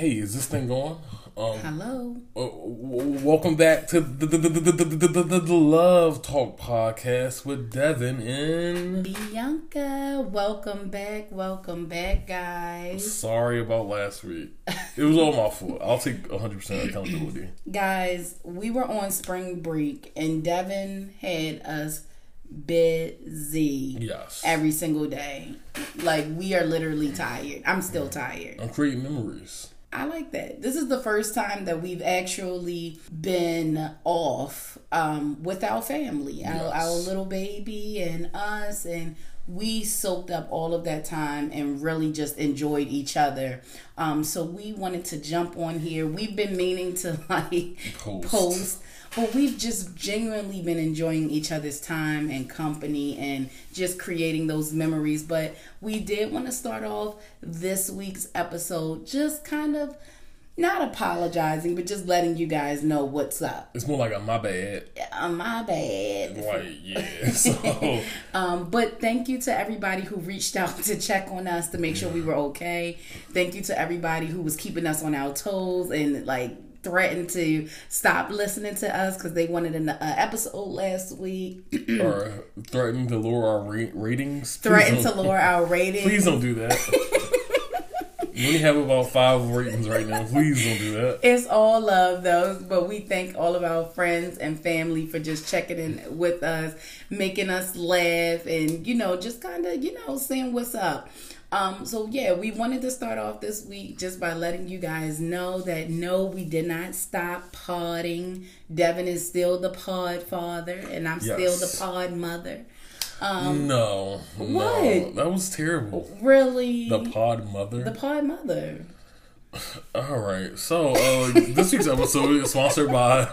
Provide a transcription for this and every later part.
hey, is this thing going? Um, Hello. Uh, w- welcome back to the, the, the, the, Love Talk podcast with Devin and Bianca. Welcome back. Welcome back, guys. Sorry about last week. It was all my fault. I'll take 100% accountability. guys, we were on spring break and Devin had us busy. Yes. Every single day. Like, we are literally tired. I'm still mm. tired. I'm creating memories. I like that. This is the first time that we've actually been off um, with our family, our, our little baby, and us, and we soaked up all of that time and really just enjoyed each other. Um, so we wanted to jump on here. We've been meaning to like Post. post. But we've just genuinely been enjoying each other's time and company and just creating those memories. But we did want to start off this week's episode just kind of not apologizing, but just letting you guys know what's up. It's more like a my bad. Uh, my bad. Like, yeah. So, Um, but thank you to everybody who reached out to check on us to make sure we were okay. Thank you to everybody who was keeping us on our toes and like threatened to stop listening to us because they wanted an uh, episode last week. or threatened to lower our ra- ratings. Threatened to lower our ratings. Please don't do that. we only have about five ratings right now. Please don't do that. It's all love though, but we thank all of our friends and family for just checking in with us, making us laugh, and you know, just kind of you know saying what's up. Um, so yeah, we wanted to start off this week just by letting you guys know that no, we did not stop podding. Devin is still the pod father, and I'm still the pod mother. No, no, Um, What? that was terrible. Really, The pod mother. the pod mother. All right, so uh, this week's episode is sponsored by.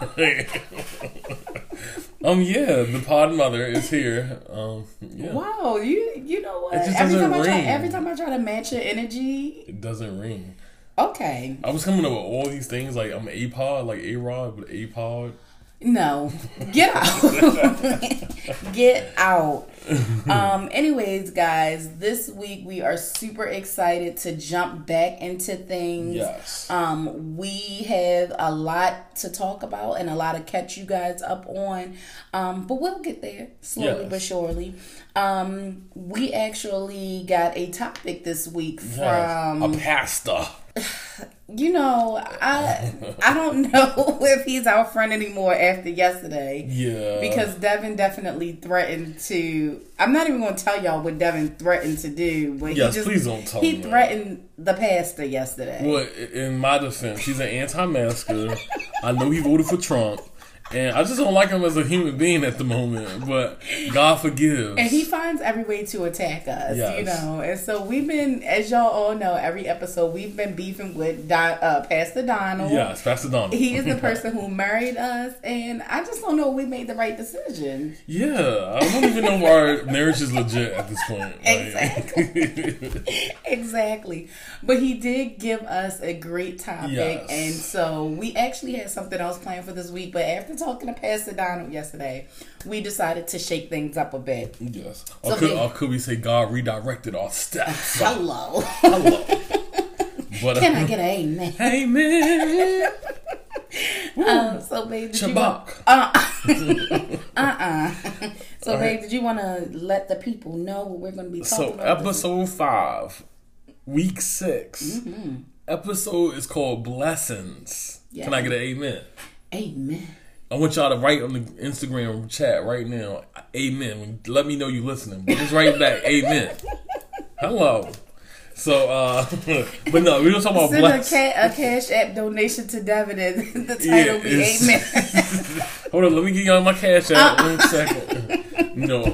um, yeah, the pod mother is here. Um, yeah, Wow, you you know what? It just every time I try, ring. every time I try to match your energy, it doesn't ring. okay, I was coming up with all these things like I'm a pod, like a rod, but a pod. No, get out, get out. Um. Anyways, guys, this week we are super excited to jump back into things. Yes. Um, we have a lot to talk about and a lot to catch you guys up on. Um, but we'll get there slowly Yes. but surely. Um, we actually got a topic this week Yes. from a pasta. you know, I I don't know if he's our friend anymore after yesterday. Yeah. Because Devin definitely threatened to. I'm not even going to tell y'all what Devin threatened to do, but Yes, he just please don't tell he me threatened the pastor yesterday. Well, in my defense, he's an anti-masker. I know he voted for Trump, and I just don't like him as a human being at the moment. But God forgives. And he finds every way to attack us, you know. And so we've been, as y'all all know, every episode we've been beefing with Don, uh, Pastor Donald. yes, Pastor Donald. He is the person who married us, and I just don't know if we made the right decision. Yeah, I don't even know our marriage is legit at this point. Exactly. exactly. But he did give us a great topic. Yes. And so we actually had something else planned for this week. But after talking to Pastor Donald yesterday, we decided to shake things up a bit. yes. Or could, then- or could we say God redirected our steps? Hello. But uh, Can I get an amen? Amen. Um, so, babe, did you want, Shabbat. uh-uh. so, All right. babe, did you want to let the people know what we're going to be talking So about? this episode five, week 6 Episode is called blessings. Yeah. Can I get an amen? Amen. I want y'all to write on the Instagram chat right now. Amen. Let me know you listening. But just write back. Amen. Hello. So, uh, but no, we don't talk about Send a, ca- a cash app donation to Devin and the title Yeah, be Amen. Hold on, let me get y'all my cash out. One second. No,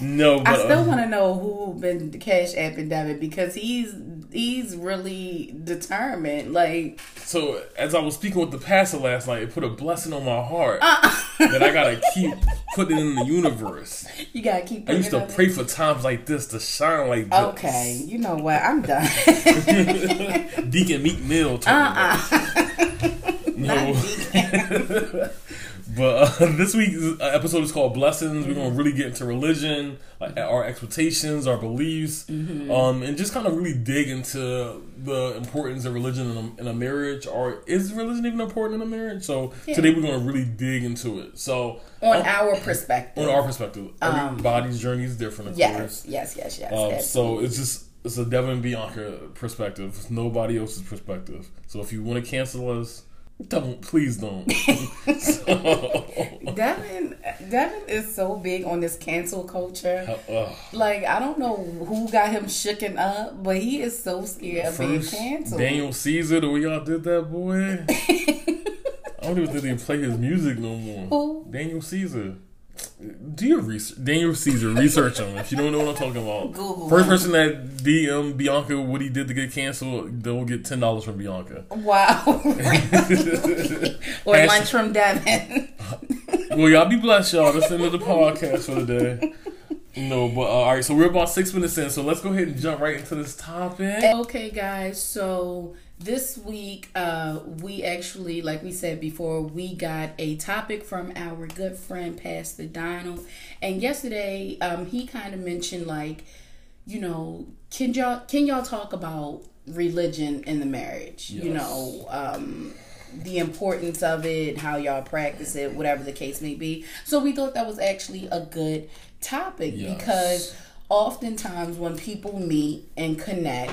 no, but I still uh, want to know who been cash apping Devin because he's he's really determined. Like, so as I was speaking with the pastor last night, it put a blessing on my heart Uh. that I gotta keep putting in the universe. you gotta keep. I used to pray for times like this to shine like this. Okay, you know what? I'm done. Deacon Meek Mill. that. uh-uh. No. But uh, this week's episode is called Blessings. We're going to really get into religion, like our expectations, our beliefs, Mm-hmm. um, and just kind of really dig into the importance of religion in a, in a marriage. Or is religion even important in a marriage? So Yeah. today we're going to really dig into it. So On um, our perspective. on our perspective, everybody's journey is different, of Um, yes, course. yes, yes, yes. Um, so it's just it's a Devin Bianca perspective, it's nobody else's perspective. So if you want to cancel us, don't please don't. so, Devin, Devin is so big on this cancel culture. uh, Like I don't know who got him shooken up, but he is so scared of being canceled. Daniel Caesar, the way y'all did that, boy. I don't even think they play his music no more. Who? Daniel Caesar. Do your research. Daniel Caesar, research him. If you don't know what I'm talking about, Google first person that DM Bianca what he did to get canceled, they'll get ten dollars from Bianca. Wow. or lunch from Devin. Well, y'all be blessed, y'all. That's the end of the podcast for the day. No, but uh, all right. So we're about six minutes in. So let's go ahead and jump right into this topic. Okay, guys. So this week, uh, we actually, like we said before, we got a topic from our good friend Pastor Donald, and yesterday, um, he kind of mentioned like, you know, can y'all can y'all talk about religion in the marriage? You know, um, the importance of it, how y'all practice it, whatever the case may be. So we thought that was actually a good topic Yes. because oftentimes when people meet and connect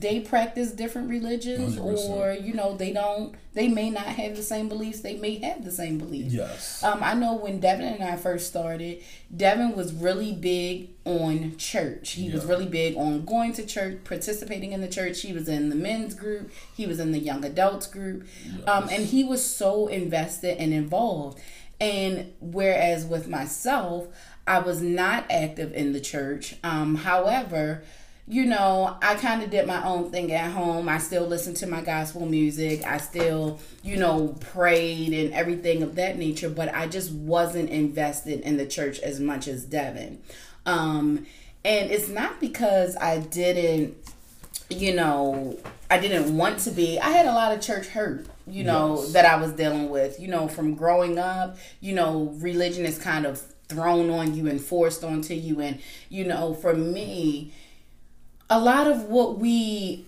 they practice different religions 100%. or you know they don't they may not have the same beliefs they may have the same beliefs Yes. um, I know when Devin and I first started, Devin was really big on church. He was really big on going to church, participating in the church. He was in the men's group, he was in the young adults group, um, and he was so invested and involved. And whereas with myself, I was not active in the church. Um, however, you know, I kind of did my own thing at home. I still listened to my gospel music. I still, you know, prayed and everything of that nature, but I just wasn't invested in the church as much as Devin. Um, and it's not because I didn't, you know, I didn't want to be. I had a lot of church hurt, you know, Yes. that I was dealing with, you know, from growing up, you know, religion is kind of thrown on you and forced onto you. And, you know, for me, a lot of what we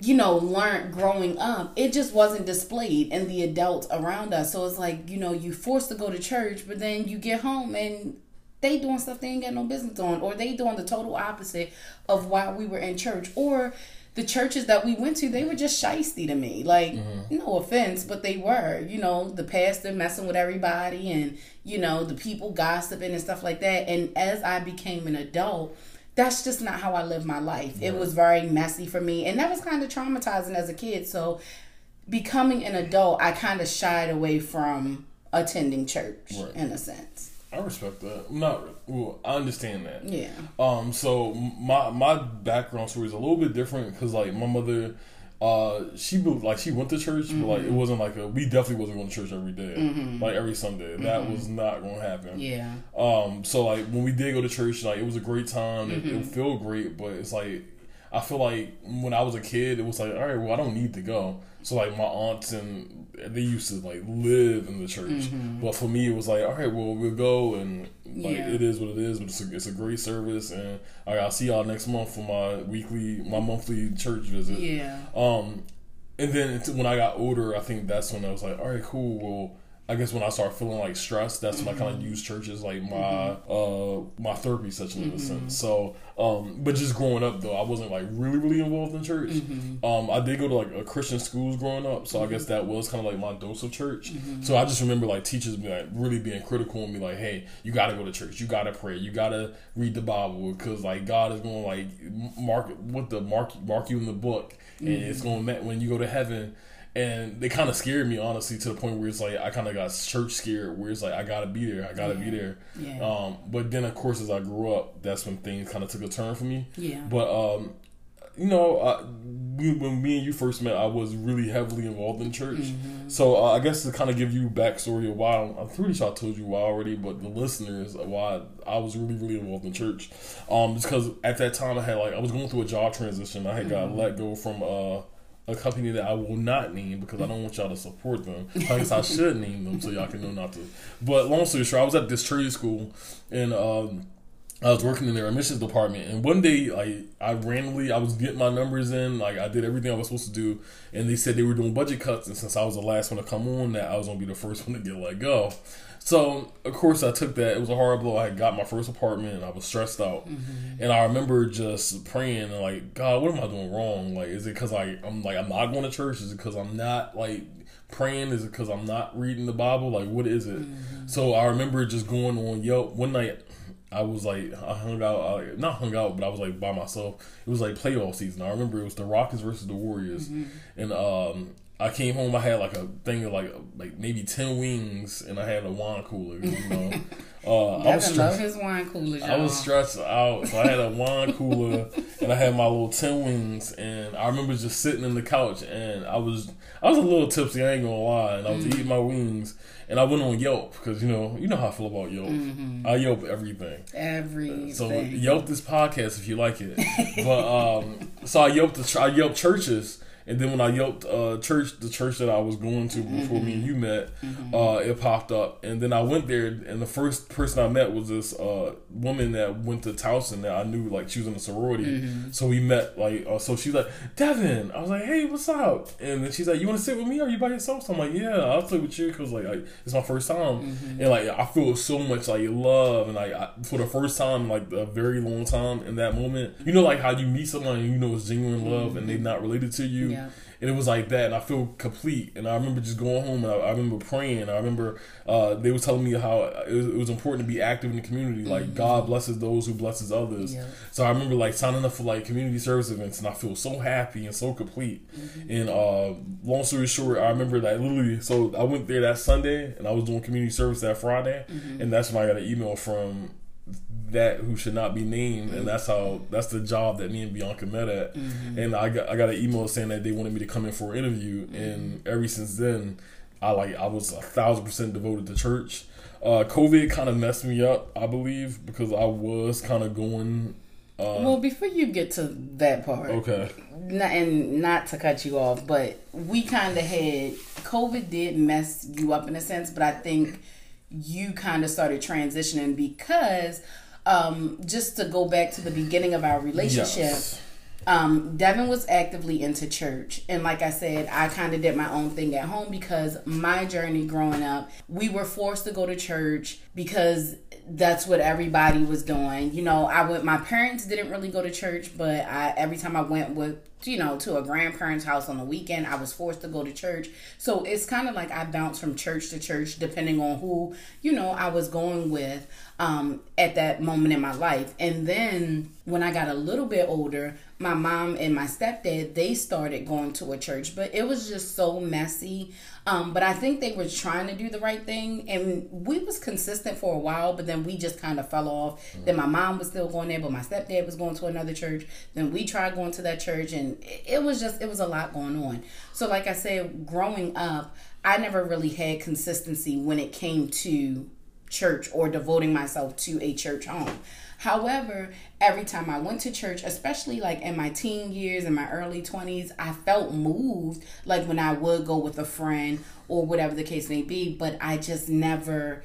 you know learned growing up it just wasn't displayed in the adults around us. So it's like you know you forced to go to church but then you get home and they doing stuff they ain't got no business on or they doing the total opposite of why we were in church. Or the churches that we went to they were just shisty to me. Like mm-hmm. no offense but they were you know the pastor messing with everybody and you know the people gossiping and stuff like that. And as i became an adult that's just not how I live my life. It was very messy for me, and that was kind of traumatizing as a kid. So, becoming an adult, I kind of shied away from attending church Right. in a sense. I respect that. Not well. I understand that. Yeah. Um. So my my background story is a little bit different because like my mother, uh, she be- like she went to church, but like it Mm-hmm. wasn't like a we definitely wasn't going to church every day, like every Sunday. That was not going to happen. Mm-hmm. Yeah. Um, so like when we did go to church, like it was a great time. It, Mm-hmm. it felt great, but it's like I feel like when I was a kid, it was like, all right, well, I don't need to go. So like my aunts and they used to like live in the church, but for me, it was like, all right, well, we'll go and like Yeah. it is what it is. But it's a, it's a great service, and right, I'll see y'all next month for my weekly, my monthly church visit. Yeah. Um, and then when I got older, I think that's when I was like, all right, cool. Well, I guess when I started feeling like stressed, that's when I kind of used church as like my uh my therapy session in a sense. So, um, but just growing up though, I wasn't like really really involved in church. Um, I did go to like a Christian schools growing up, so I guess that was kind of like my dose of church. So I just remember like teachers being like really being critical and me like, hey, you got to go to church, you got to pray, you got to read the Bible because like God is going to like mark what the mark mark you in the book, and it's going to when you go to heaven and they kind of scared me honestly to the point where it's like I kind of got church scared where it's like I gotta be there I gotta be there Yeah. um but then of course as I grew up that's when things kind of took a turn for me Yeah. but um you know uh, we, when me and you first met I was really heavily involved in church Mm-hmm. so uh, I guess to kind of give you backstory of why I'm pretty sure I told you why already but the listeners why I was really really involved in church um because at that time I had like I was going through a job transition I had got Mm-hmm. let go from uh a company that I will not name because I don't want y'all to support them. I guess I should name them so y'all can know not to. But long story short, I was at this trade school and um, I was working in their admissions department, and one day, like I randomly, I was getting my numbers in, like I did everything I was supposed to do, and they said they were doing budget cuts, and since I was the last one to come on, that I was gonna be the first one to get let go. So of course I took that. It was a hard blow. I got my first apartment, and I was stressed out, mm-hmm. and I remember just praying and like, God, what am I doing wrong? Like, is it because like I'm like I'm not going to church? Is it because I'm not like praying? Is it because I'm not reading the Bible? Like, what is it? Mm-hmm. So I remember just going on Yelp one night. I was like, I hung out, I, not hung out, but I was like by myself. It was like playoff season. I remember it was the Rockets versus the Warriors, mm-hmm. and um, I came home. I had like a thing of like like maybe ten wings, and I had a wine cooler. You know, uh, I was stressed. his wine coolers. I was stressed out, so I had a wine cooler, and I had my little ten wings, and I remember just sitting in the couch, and I was I was a little tipsy. I ain't gonna lie, and I was mm-hmm. eating my wings, and I went on Yelp because you know you know how I feel about Yelp. Mm-hmm. I Yelp everything. Everything. So Yelp this podcast if you like it. but um, so I Yelp the I Yelp churches and then when I yelped uh, church, the church that I was going to before mm-hmm. me and you met, mm-hmm. uh, it popped up. And then I went there, and the first person I met was this uh, woman that went to Towson that I knew, like she was in a sorority. Mm-hmm. So we met, like, uh, so she's like, Devin. I was like, hey, what's up? And then she's like, you want to sit with me? Or are you by yourself? So I'm like, yeah, I'll sit with you because like I, it's my first time, mm-hmm. and like I feel so much like love, and like I, for the first time, like a very long time in that moment, you know, like how you meet someone and you know it's genuine love, and they're not related to you yeah. And it was like that, and I feel complete. And I remember just going home, and I, I remember praying. I remember uh, they were telling me how it was, it was, important to be active in the community. Like mm-hmm. God blesses those who blesses others. Yeah. So I remember like signing up for like community service events, and I feel so happy and so complete. Mm-hmm. And uh, long story short, I remember that literally. So I went there that Sunday, and I was doing community service that Friday, mm-hmm. and that's when I got an email from that who should not be named, and that's how that's the job that me and Bianca met at. Mm-hmm. And I got I got an email saying that they wanted me to come in for an interview, mm-hmm. and ever since then, I like I was a thousand percent devoted to church. Uh, COVID kind of messed me up, I believe, because I was kind of going. Uh, well, before you get to that part, okay, not, and not to cut you off, but we kind of had COVID did mess you up in a sense, but I think you kind of started transitioning because um, just to go back to the beginning of our relationship. Yes. Um, Devin was actively into church. And like I said, I kind of did my own thing at home because my journey growing up, we were forced to go to church because that's what everybody was doing. You know, I would, my parents didn't really go to church, but I, every time I went with you know, to a grandparent's house on the weekend. I was forced to go to church. So it's kind of like I bounced from church to church depending on who, you know, I was going with um, at that moment in my life. And then when I got a little bit older, my mom and my stepdad, they started going to a church, but it was just so messy. Um, but I think they were trying to do the right thing, and we was consistent for a while. But then we just kind of fell off. Mm-hmm. Then my mom was still going there, but my stepdad was going to another church. Then we tried going to that church, and it was just it was a lot going on. So, like I said, growing up, I never really had consistency when it came to church or devoting myself to a church home. However, every time I went to church, especially like in my teen years and my early 20s, I felt moved like when I would go with a friend or whatever the case may be, but I just never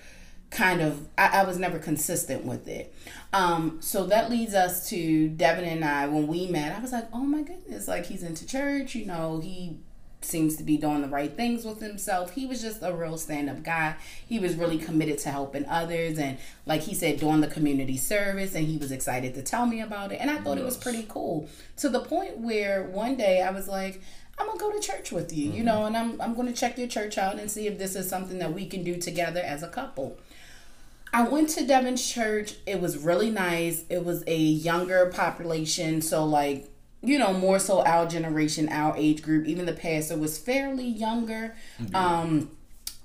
kind of I, I was never consistent with it. Um, so that leads us to Devin and I when we met, I was like, oh my goodness, like he's into church, you know, he seems to be doing the right things with himself. He was just a real stand up guy. He was really committed to helping others and like he said doing the community service and he was excited to tell me about it and I thought yes. it was pretty cool. To the point where one day I was like I'm gonna go to church with you, mm-hmm. you know, and I'm I'm gonna check your church out and see if this is something that we can do together as a couple. I went to Devin's church. It was really nice. It was a younger population, so like you know, more so our generation, our age group. Even the pastor was fairly younger. Mm-hmm. Um,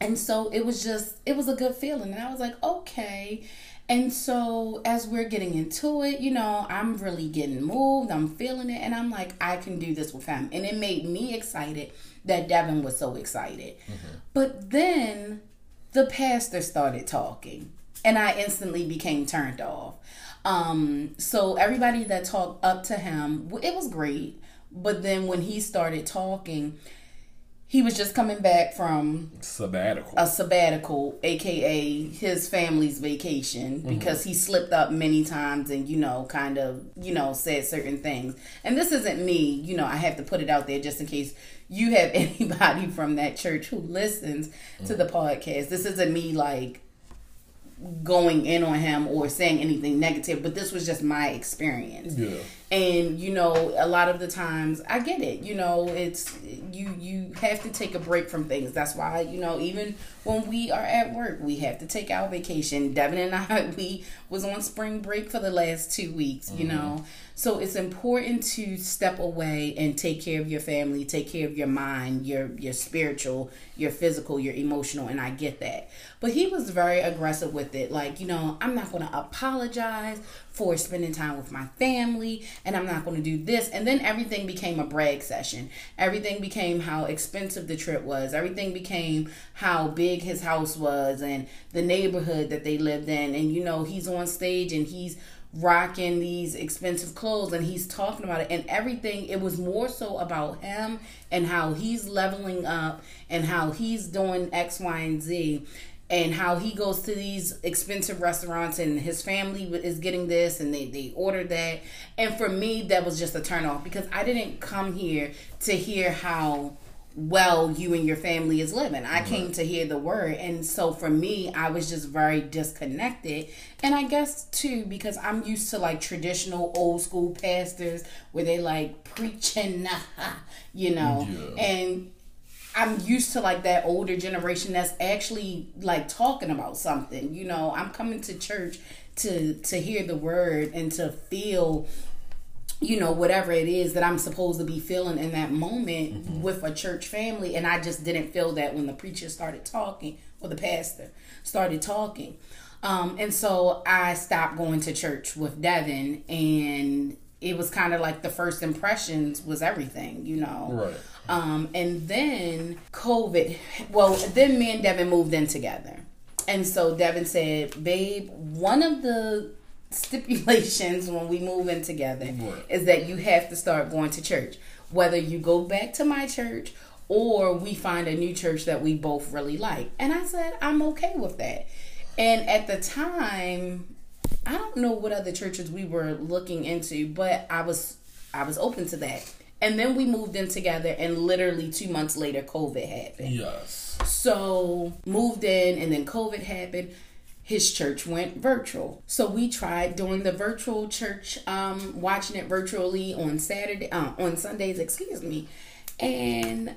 and so it was just, it was a good feeling. And I was like, okay. And so as we're getting into it, you know, I'm really getting moved. I'm feeling it. And I'm like, I can do this with him. And it made me excited that Devin was so excited. Mm-hmm. But then the pastor started talking. And I instantly became turned off. Um, so everybody that talked up to him, it was great. but then when he started talking, he was just coming back from sabbatical. a sabbatical, aka his family's vacation, because he slipped up many times and you know, kind of you know, said certain things. And this isn't me, you know, I have to put it out there just in case you have anybody from that church who listens to the podcast. This isn't me like going in on him or saying anything negative, but this was just my experience. yeah. And you know, a lot of the times I get it. You know, it's you you have to take a break from things. That's why, you know, even when we are at work, we have to take our vacation. Devin and I we was on spring break for the last 2 weeks, you mm-hmm. know. So it's important to step away and take care of your family, take care of your mind, your your spiritual, your physical, your emotional, and I get that. But he was very aggressive with it. Like, you know, I'm not going to apologize for spending time with my family and I'm not going to do this. And then everything became a brag session. Everything became how expensive the trip was. Everything became how big his house was and the neighborhood that they lived in. And, you know, he's on stage and he's rocking these expensive clothes and he's talking about it. And everything it was more so about him and how he's leveling up and how he's doing x y and z and how he goes to these expensive restaurants and his family is getting this and they, they order that. And for me that was just a turn off because i didn't come here to hear how well you and your family is living. I came to hear the word. And so for me i was just very disconnected. And i guess too because i'm used to like traditional old school pastors where they like preaching you know. Yeah. and I'm used to like that older generation that's actually like talking about something. You know, I'm coming to church to to hear the word and to feel you know whatever it is that I'm supposed to be feeling in that moment with a church family and I just didn't feel that when the preacher started talking or the pastor started talking. Um, and so I stopped going to church with Devin and it was kind of like the first impressions was everything, you know. Right. Um, and then COVID, well, then me and Devin moved in together. And so Devin said, Babe, one of the stipulations when we move in together Right. is that you have to start going to church. Whether you go back to my church or we find a new church that we both really like. And I said, I'm okay with that. And at the time, I don't know what other churches we were looking into, but I was I was open to that. And then we moved in together and literally 2 months later COVID happened. Yes. So moved in and then COVID happened. His church went virtual. So we tried doing the virtual church, um, watching it virtually on Saturday, uh, on Sundays, excuse me. And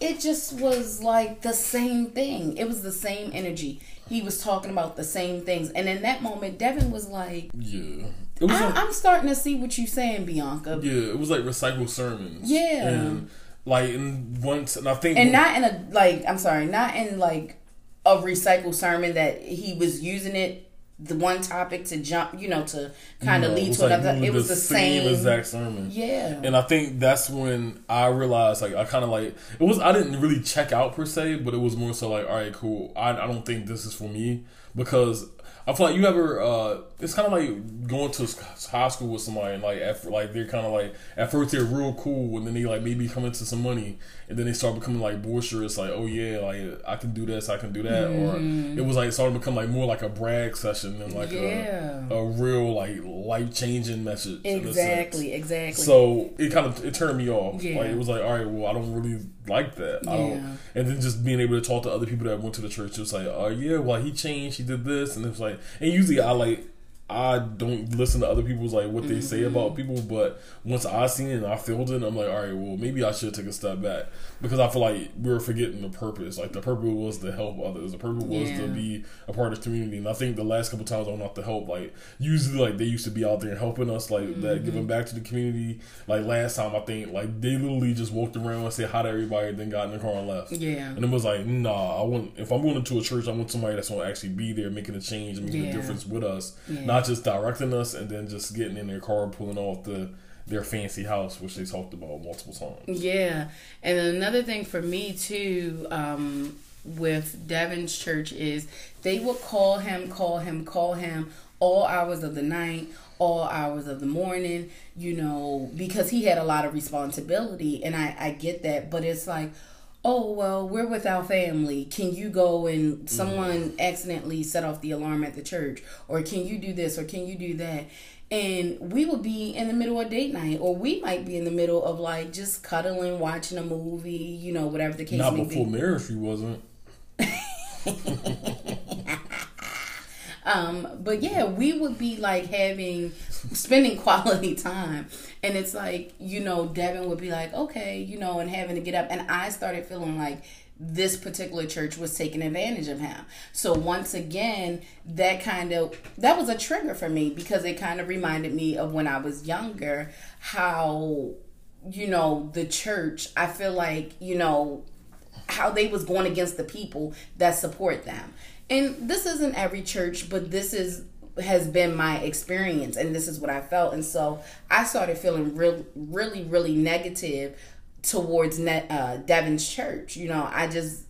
it just was like the same thing. It was the same energy. He was talking about the same things. And in that moment, Devin was like, Yeah. Was I, like, I'm starting to see what you're saying, Bianca. yeah, it was like recycled sermons. Yeah. And like and once and I think and not in a like i'm sorry not in like a recycled sermon that he was using it the one topic to jump you know to kind of No, lead to like another it was the same, exact sermon. yeah And I think that's when I realized, like, I kind of like it was. I didn't really check out per se, but it was more so like, all right, cool. I, I don't think this is for me because I feel like you ever. uh It's kind of like going to high school with somebody, and like, at, like they're kind of like at first they're real cool, and then they like maybe come into some money, and then they start becoming like boisterous, like, oh yeah, like I can do this, I can do that, or it was like it started to become like more like a brag session than like Yeah. a a real like life changing message. in a sense. exactly exactly So it kind of it turned me off. Yeah. Like it was like, all right, well, I don't really like that. I Yeah. don't. And then just being able to talk to other people that went to the church, it was like, oh yeah, well he changed, he did this, and it was like, and usually I like. I don't listen to other people's like what they say Mm-hmm. about people, but once I seen it and I felt it, I'm like, all right, well, maybe I should take a step back because I feel like we were forgetting the purpose. Like the purpose was to help others. The purpose was to be a part of the community. And I think the last couple times I went out to help, like usually like they used to be out there helping us, like Mm-hmm. that, giving back to the community. Like last time, I think like they literally just walked around and said hi to everybody, then got in the car and left. Yeah. And it was like, nah, I want if I'm going to a church, I want somebody that's going to actually be there, making a change and making Yeah. a difference with us, Yeah. not just directing us and then just getting in their car, pulling off the their fancy house, which they talked about multiple times. Yeah, and another thing for me too, um, with Devin's church is they would call him, call him, call him all hours of the night, all hours of the morning, you know, because he had a lot of responsibility. And I, I get that. But it's like, oh, well, we're with our family. Can you go and someone mm. accidentally set off the alarm at the church? Or can you do this? Or can you do that? and we would be in the middle of date night, or we might be in the middle of like just cuddling, watching a movie, you know, whatever the case Not may before be. marriage, she wasn't. um, but yeah, we would be like having spending quality time, and it's like you know, Devin would be like, okay, you know, and having to get up, and I started feeling like this particular church was taking advantage of him. So once again, that kind of that was a trigger for me because it kind of reminded me of when I was younger how you know the church I feel like, you know, how they was going against the people that support them. And this isn't every church, but this is has been my experience and this is what I felt and so I started feeling real really really negative towards uh, Devin's church. You know, I just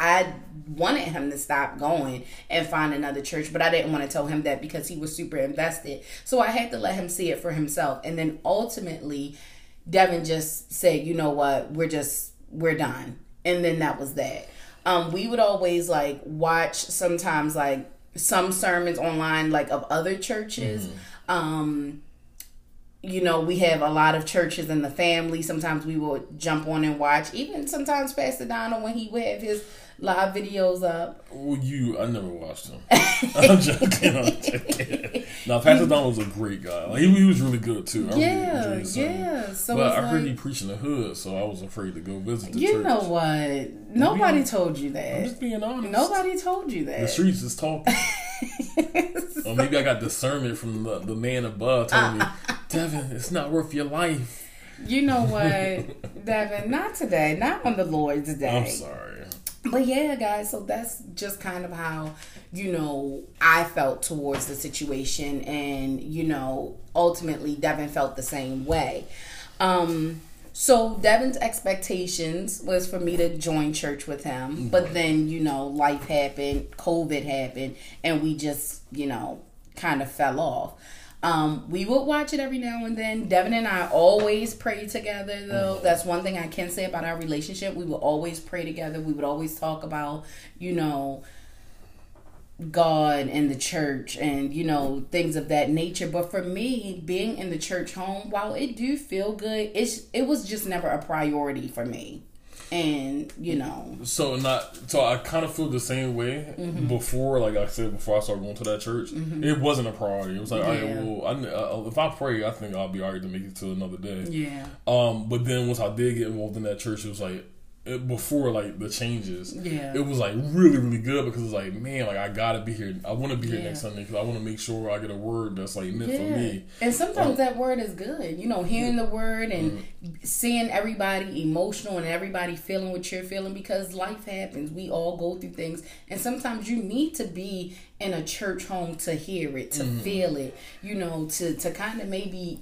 I wanted him to stop going and find another church, but I didn't want to tell him that because he was super invested. So I had to let him see it for himself. And then ultimately, Devin just said, "You know what? We're just we're done." And then that was that. Um, we would always like watch sometimes like some sermons online like of other churches. Mm-hmm. Um, you know, we have a lot of churches in the family. Sometimes we will jump on and watch. Even sometimes Pastor Donald when he would have his live videos up. Well, you, I never watched him. I'm joking. I'm joking. now, Pastor Donald was a great guy. Like, he, he was really good too. I yeah, really yeah. So but I heard he preached in the hood, so I was afraid to go visit the you church. You know what? Nobody told you that. I'm just being honest. Nobody told you that. The streets is talking. or maybe I got discernment from the, the man above telling me, Devin, it's not worth your life. You know what, Devin? Not today. Not on the Lord's day. I'm sorry. But yeah, guys, so that's just kind of how, you know, I felt towards the situation. And, you know, ultimately, Devin felt the same way. Um, so Devin's expectations was for me to join church with him, mm-hmm. but then you know life happened, COVID happened, and we just you know kind of fell off. Um, we would watch it every now and then. Devin and I always pray together, though. Mm-hmm. That's one thing I can say about our relationship. We would always pray together. We would always talk about, you know, God and the church and you know things of that nature. But for me, being in the church home, while it do feel good, it's it was just never a priority for me. And you know, so not so I kind of feel the same way mm-hmm. before. Like I said before, I started going to that church. Mm-hmm. It wasn't a priority. It was like, yeah. all right, well, I, uh, if I pray, I think I'll be alright to make it to another day. Yeah. Um, but then once I did get involved in that church, it was like before like the changes, yeah, it was like really really good because it's like man, like I gotta be here. I want to be here yeah. next Sunday because I want to make sure I get a word that's like meant yeah. for me. And sometimes um, that word is good, you know, hearing the word and mm-hmm. seeing everybody emotional and everybody feeling what you're feeling because life happens. We all go through things, and sometimes you need to be in a church home to hear it, to mm-hmm. feel it, you know, to to kind of maybe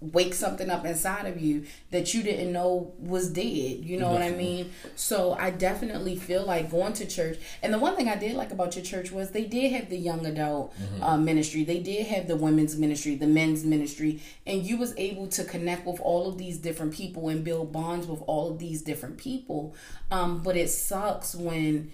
wake something up inside of you that you didn't know was dead. You know definitely. what I mean? So I definitely feel like going to church. And the one thing I did like about your church was they did have the young adult mm-hmm. uh, ministry. They did have the women's ministry, the men's ministry, and you was able to connect with all of these different people and build bonds with all of these different people. Um, but it sucks when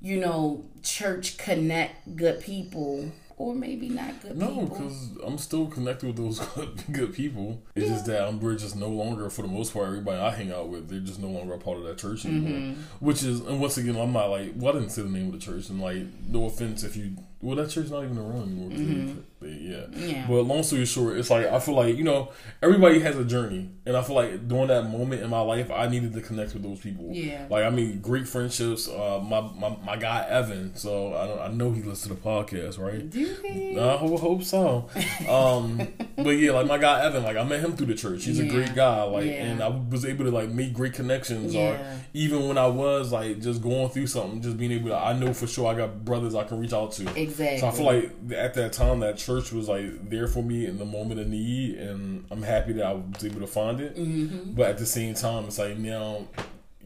you know church connect good people or maybe not good people. no, because I'm still connected with those good, people. It's yeah. just that I'm, we're just no longer, for the most part, everybody I hang out with, they're just no longer a part of that church anymore. Mm-hmm. Which is, and once again, I'm not like, well, I didn't say the name of the church, and like, no offense if you, well, that church's not even around anymore. Mm-hmm. Yeah. yeah. But long story short, it's like I feel like you know everybody has a journey, and I feel like during that moment in my life, I needed to connect with those people. Yeah. Like I mean, great friendships. Uh, my, my my guy Evan, so I I know he listens to the podcast, right? Do he? I hope, hope so. Um, but yeah, like my guy Evan, like I met him through the church. He's yeah. a great guy, like, yeah. and I was able to like make great connections. Or even when I was like just going through something, just being able to, I know for sure I got brothers I can reach out to. Exactly. So I feel like at that time that church was like there for me in the moment of need, and I'm happy that I was able to find it. Mm-hmm. But at the same time, it's like now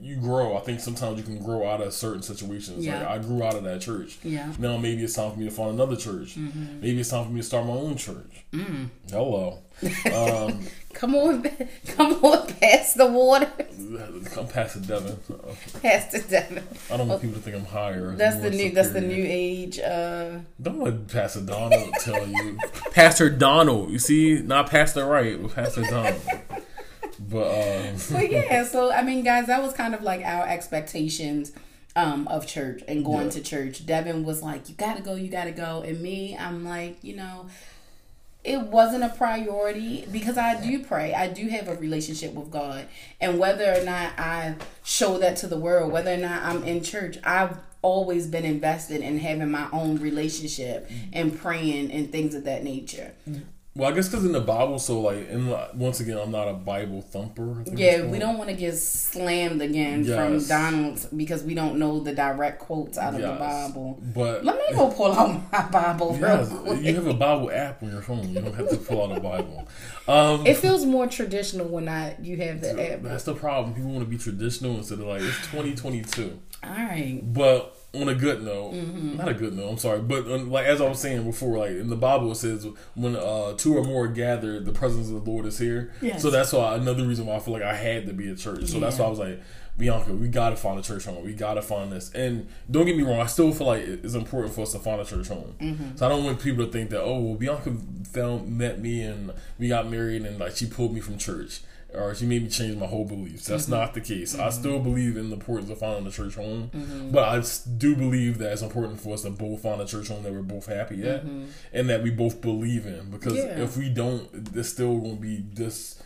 you grow. I think sometimes you can grow out of certain situations. Yeah. Like I grew out of that church. Yeah. Now maybe it's time for me to find another church. Mm-hmm. Maybe it's time for me to start my own church. Mm. Hello. Um, Come on, come on, pass the water, I'm past the Devin. pass the Devin. I don't want people to think I'm higher. That's the new. That's the new age. Uh, Don't let Pastor Donald tell you. Pastor Donald. You see, not Pastor Wright, but Pastor Donald. But um, yeah, so I mean, guys, that was kind of like our expectations um, of church and going Yeah. to church. Devin was like, "You gotta go, you gotta go," and me, I'm like, you know, it wasn't a priority because I do pray. I do have a relationship with God, and whether or not I show that to the world, whether or not I'm in church, I've always been invested in having my own relationship and praying and things of that nature. Well, I guess because in the Bible, so like, and once again, I'm not a Bible thumper. I think Yeah, we don't want to get slammed again from Donald because we don't know the direct quotes out of the Bible. But Let me go pull out my Bible real yes, quick. you have a Bible app on your phone. You don't have to pull out a Bible. Um, It feels more traditional when I you have the app. that's the problem. People want to be traditional instead of like it's 2022. All right. But on a good note, Mm-hmm. not a good note. I'm sorry, but um, like as I was saying before, like in the Bible it says when uh, two or more gather, the presence of the Lord is here. Yes. So that's why another reason why I feel like I had to be a church. So that's why I was like, Bianca, we gotta find a church home. We gotta find this. And don't get me wrong, I still feel like it's important for us to find a church home. Mm-hmm. So I don't want people to think that oh, well, Bianca found met me and we got married and like she pulled me from church. Or she made me change my whole beliefs. That's Mm-hmm. not the case. I still believe in the importance of finding a church home, Mm-hmm. but I do believe that it's important for us to both find a church home that we're both happy at, and that we both believe in. Because Mm-hmm. Yeah. if we don't, there's still going to be this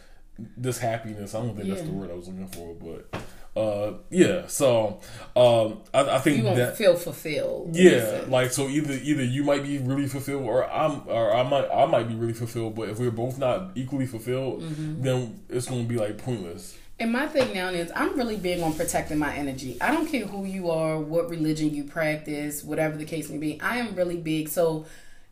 this happiness. I don't think that's the word I was looking for, but uh, yeah. So um, I, I think You won't that feel fulfilled. yeah, like so either either you might be really fulfilled or I'm or I might I might be really fulfilled, but if we're both not equally fulfilled, Mm-hmm. then it's gonna be like pointless. And my thing now is I'm really big on protecting my energy. I don't care who you are, what religion you practice, whatever the case may be. I am really big. So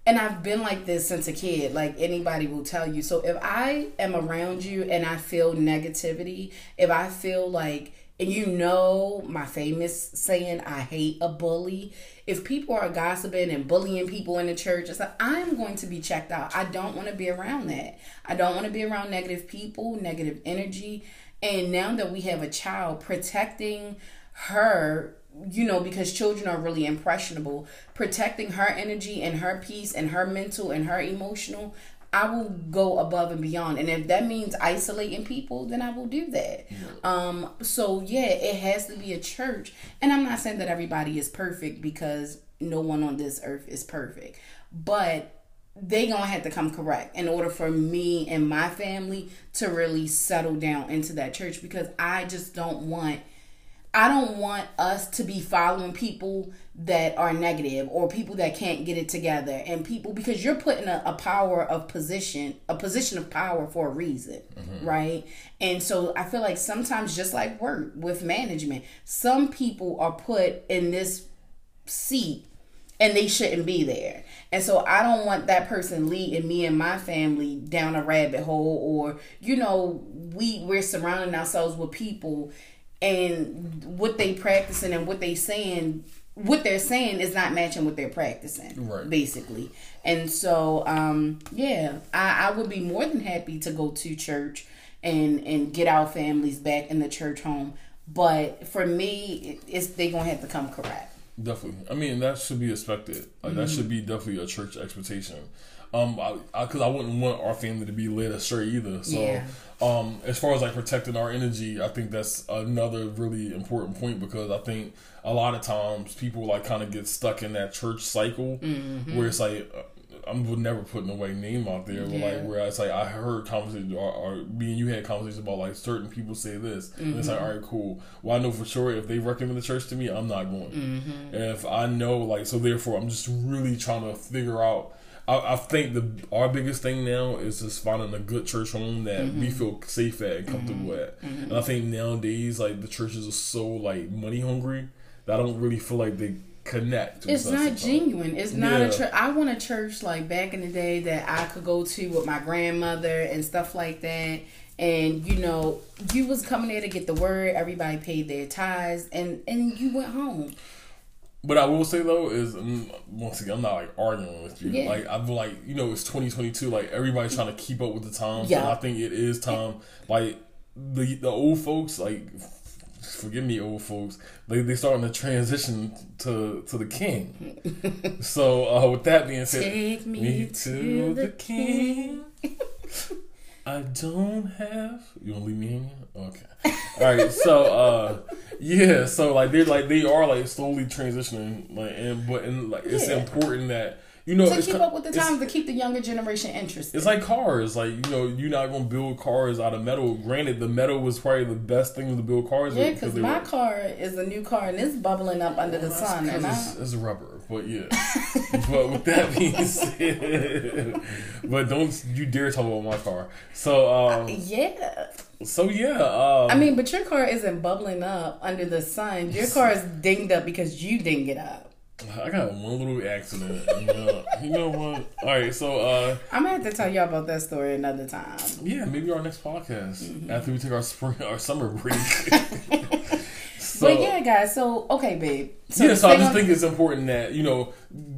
and I've been like this since a kid. Like anybody will tell you. So if I am around you and I feel negativity, if I feel like and you know my famous saying, I hate a bully. If people are gossiping and bullying people in the church, it's like I'm going to be checked out. I don't want to be around that. I don't want to be around negative people, negative energy. And now that we have a child, protecting her, you know, because children are really impressionable, protecting her energy and her peace and her mental and her emotional, I will go above and beyond. And if that means isolating people, then I will do that. Um, so yeah, it has to be a church. And I'm not saying that everybody is perfect because no one on this earth is perfect. But they gonna have to come correct in order for me and my family to really settle down into that church because I just don't want I don't want us to be following people that are negative or people that can't get it together and people because you're putting a, a power of position a position of power for a reason mm-hmm. right and so i feel like sometimes just like work with management some people are put in this seat and they shouldn't be there. And so I don't want that person leading me and my family down a rabbit hole or you know, we we're surrounding ourselves with people and what they practicing and what they saying what they're saying is not matching what they're practicing Right. basically and so um yeah I, I would be more than happy to go to church and and get our families back in the church home but for me it- it's they gonna have to come correct Definitely. I mean, that should be expected. Like that should be definitely a church expectation. Um, I, I, cause I wouldn't want our family to be led astray either. So, Yeah. Um, as far as like protecting our energy, I think that's another really important point because I think a lot of times people like kind of get stuck in that church cycle where it's like. Uh, I'm never putting away name out there, but Yeah. like where it's like I heard conversations or, or me and you had conversations about like certain people say this, and it's like all right, cool. Well, I know for sure if they recommend the church to me, I'm not going. And if I know like so, therefore, I'm just really trying to figure out. I, I think the our biggest thing now is just finding a good church home that we mm-hmm. feel safe at and comfortable at. Mm-hmm. And I think nowadays, like the churches are so like money hungry that I don't really feel like they connect. It's us not sometimes. genuine. It's not a church. I want a church like back in the day that I could go to with my grandmother and stuff like that. and you know you was coming there to get the word. Everybody paid their tithes, and and you went home. But I will say though is mm, once again I'm not like arguing with you. Yeah. Like I'm like you know it's 2022. Like everybody's trying to keep up with the times. Yeah. And I think it is time. Like the the old folks like. Forgive me, old folks. They they starting to transition to to the king. so uh, with that being said, Take me to the king. I don't have. You want to leave me hanging? Okay. All right. So, uh, yeah. So like they're like they are like slowly transitioning, like and but and like it's Yeah. important that you know To keep up with the times, to keep the younger generation interested. It's like cars. Like you know, you're not gonna build cars out of metal. Granted, the metal was probably the best thing to build cars yeah, because my were- car is a new car and it's bubbling up under the sun. and I, it's, it's rubber, but yeah. but with that being said, but don't you dare talk about my car. So, um, yeah. so yeah. Um, I mean, but your car isn't bubbling up under the sun. Your car is dinged up because you dinged it up. I got one little accident. You know, you know what? All right, so uh, I'm gonna have to tell y'all about that story another time. yeah, maybe our next podcast Mm-hmm. after we take our spring, our summer break. so, but yeah, guys. So okay, babe. So yeah, so I just on- think it's important that you know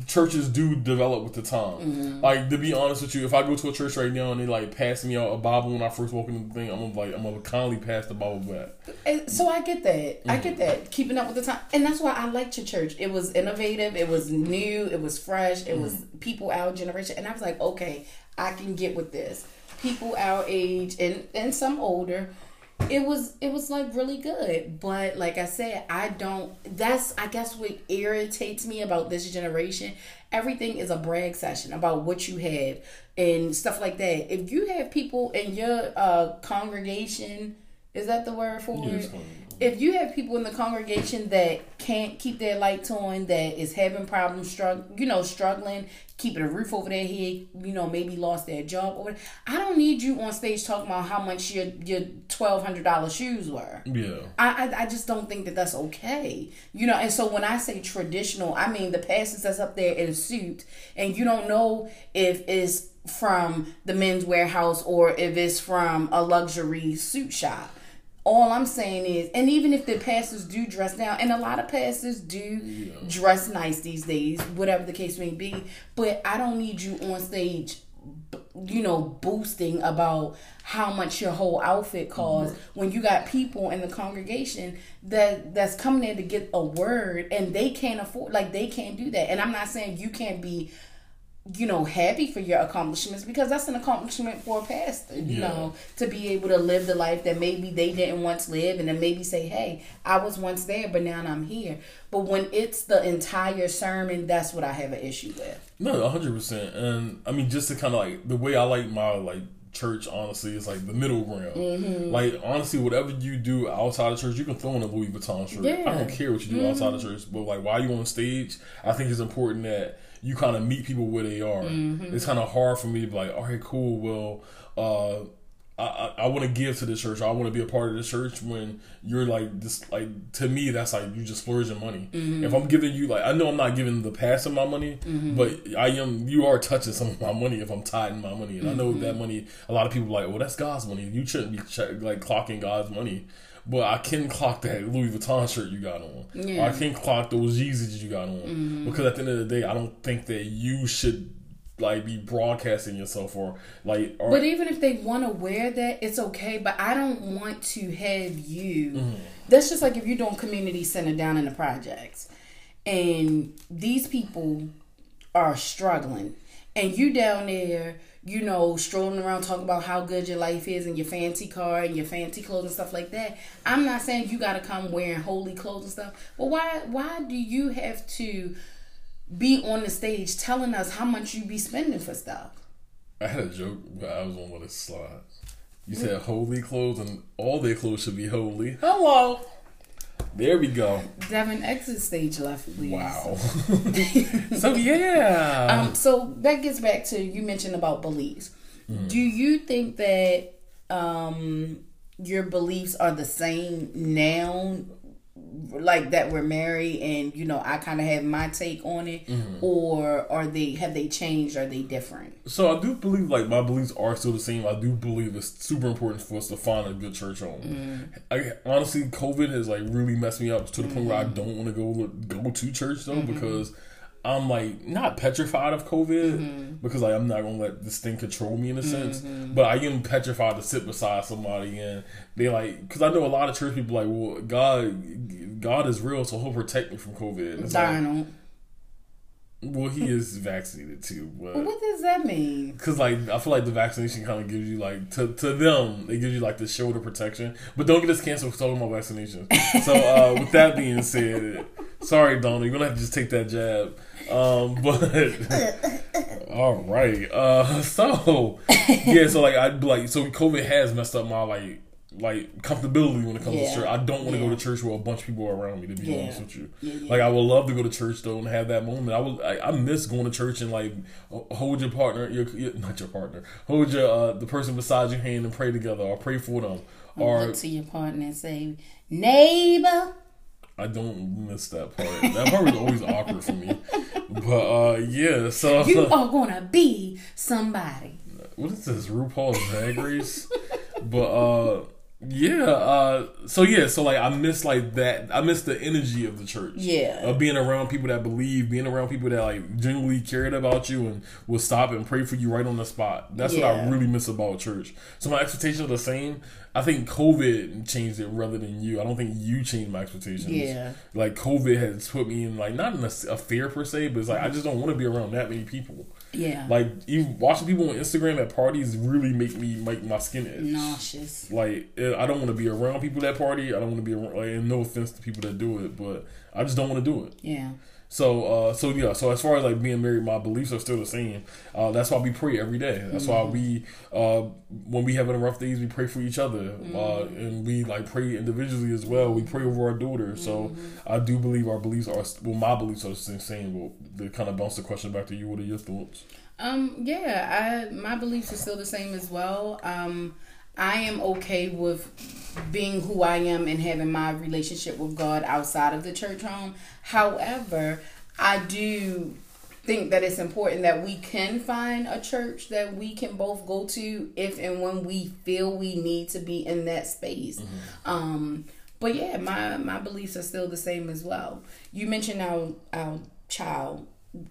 churches do develop with the time. Mm-hmm. Like to be honest with you, if I go to a church right now and they like pass me out a Bible when I first walk in the thing, I'm gonna like I'm gonna kindly pass the Bible back. And so I get that. I Mm-hmm. get that. Keeping up with the time. And that's why I liked your church. It was innovative. It was new. It was fresh. It was Mm-hmm. people our generation. And I was like, okay, I can get with this. People our age and, and some older. It was it was like really good. But like I said, I don't that's I guess what irritates me about this generation. Everything is a brag session about what you have and stuff like that. If you have people in your uh congregation is that the word for Yeah, it? If you have people in the congregation that can't keep their lights on, that is having problems, strugg you know, struggling, keeping a roof over their head, you know, maybe lost their job or whatever, I don't need you on stage talking about how much your your twelve hundred dollar shoes were. Yeah. I, I I just don't think that that's okay, you know. And so when I say traditional, I mean the pastor that's up there in a suit, and you don't know if it's from the Men's Wearhouse or if it's from a luxury suit shop. All I'm saying is, and even if the pastors do dress down, and a lot of pastors do dress nice these days, whatever the case may be, but I don't need you on stage you know, boosting about how much your whole outfit costs when you got people in the congregation that that's coming there to get a word and they can't afford like they can't do that. And I'm not saying you can't be you know, happy for your accomplishments because that's an accomplishment for a pastor, you Yeah. know, to be able to live the life that maybe they didn't once live and then maybe say, hey, I was once there, but now I'm here. But when it's the entire sermon, that's what I have an issue with. No, hundred percent. And I mean, just to kind of like the way I like my like church, honestly, is like the middle ground. Mm-hmm. Like honestly, whatever you do outside of church, you can throw in a Louis Vuitton shirt. I Yeah. Mm-hmm. don't care what you do outside of church, but like while you on stage, I think it's important that you kind of meet people where they are. Mm-hmm. It's kind of hard for me to be like, all right, cool. Well, uh, I, I, I want to give to the church. I want to be a part of the church when you're like this. Like to me, that's like you just splurging money. Mm-hmm. If I'm giving you like, I know I'm not giving the past of my money, Mm-hmm. but I am. You are touching some of my money if I'm tithing my money, and I know Mm-hmm. that money. A lot of people are like, well, that's God's money. You shouldn't be ch- like clocking God's money. But I can clock that Louis Vuitton shirt you got on. Yeah. Mm-hmm. I can clock those Yeezys you got on. Because at the end of the day, I don't think that you should like be broadcasting yourself or like or But even if they want to wear that, it's okay. But I don't want to have you. Mm-hmm. That's just like if you're doing community center down in the projects, and these people are struggling, and you down there, you know, strolling around talking about how good your life is and your fancy car and your fancy clothes and stuff like that. I'm not saying you got to come wearing holy clothes and stuff, but why? Why do you have to be on the stage telling us how much you be spending for stuff? I had a joke, but I was on one of the slides. You said holy clothes, and all their clothes should be holy. Hello. There we go. Devin exit stage left, please. Wow. so yeah. Um, so that gets back to you mentioned about beliefs. Mm-hmm. Do you think that um, your beliefs are the same now like that we're married and you know I kind of have my take on it, Mm-hmm. or are they have they changed? Are they different? So I do believe like my beliefs are still the same. I do believe it's super important for us to find a good church home. Mm-hmm. I honestly, COVID has like really messed me up to the point where I mm-hmm. don't want to go go to church though mm-hmm. because I'm like not petrified of COVID because like I'm not gonna let this thing control me in a sense. But I am petrified to sit beside somebody and they like because I know a lot of church people like well God God is real so He'll protect me from COVID. It's like, Donald, well, he is vaccinated too, but what does that mean? Cause like I feel like the vaccination kind of gives you like to, to them it gives you like the shoulder protection, but don't get us canceled for talking about vaccinations. So uh, with that being said, sorry Donald, you're gonna have to just take that jab. Um, but all right, uh, so yeah, so like I like so COVID has messed up my like like comfortability when it comes Yeah. to church. I don't want to Yeah. go to church with a bunch of people around me. To be Yeah. honest with you, like I would love to go to church though and have that moment. I would I, I miss going to church and like hold your partner, your, your not your partner, hold your uh, the person beside your hand and pray together or pray for them. Or Look to your partner and say, neighbor. I don't miss that part. That part was always awkward for me. But uh yeah, so You are gonna be somebody. what is this RuPaul's Drag Race? but uh yeah, uh so yeah, so like I miss like that I miss the energy of the church. Yeah. Of being around people that believe, being around people that like genuinely cared about you and will stop and pray for you right on the spot. That's what I really miss about church. So my expectations are the same. I think COVID changed it rather than you. I don't think you changed my expectations. Yeah. Like COVID has put me in like not in a, a fear per se, but it's like I just don't want to be around that many people. Yeah. Like even watching people on Instagram at parties really make me make my skin itch. Nauseous. Like I don't want to be around people that party. I don't want to be around. Like, and no offense to people that do it, but I just don't want to do it. Yeah. So, uh, so yeah. So as far as like being married, my beliefs are still the same. Uh, that's why we pray every day. That's why we, uh, when we having rough days, we pray for each other, uh, and we like pray individually as well. We pray over our daughters. So I do believe our beliefs are well, my beliefs are the same. Well, to kind of bounce the question back to you, what are your thoughts? Um, yeah, I my beliefs are still the same as well. Um, I am okay with being who I am and having my relationship with God outside of the church home. However, I do think that it's important that we can find a church that we can both go to if and when we feel we need to be in that space. Um, but yeah, my my beliefs are still the same as well. You mentioned our our child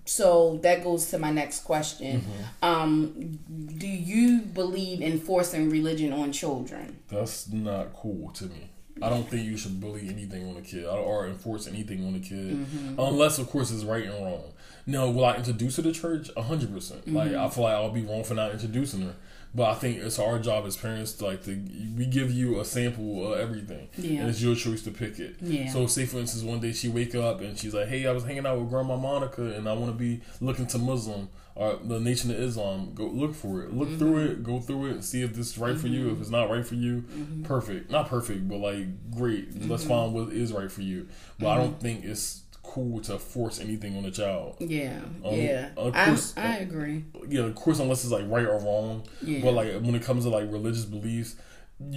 so that goes to my next question. Mm-hmm. Um, do you believe in forcing religion on children? That's not cool to me. I don't think you should bully anything on a kid or enforce anything on a kid, mm-hmm. unless of course it's right and wrong. Now, will I introduce her to church? hundred percent. Like mm-hmm. I feel like I'll be wrong for not introducing her, but I think it's our job as parents to like to we give you a sample of everything, Yeah. and it's your choice to pick it. Yeah. So, say for instance, one day she wake up and she's like, "Hey, I was hanging out with Grandma Monica, and I want to be looking to Muslim or the Nation of Islam. Go look for it, look through mm-hmm. it, go through it, and see if this is right for you. Mm-hmm. If it's not right for you, mm-hmm. perfect. Not perfect, but like great. Let's find what is right for you. But I don't think it's cool to force anything on a child. Yeah, Um, yeah, of I, course, I agree. Yeah, of course, unless it's like right or wrong. Yeah. But like when it comes to like religious beliefs.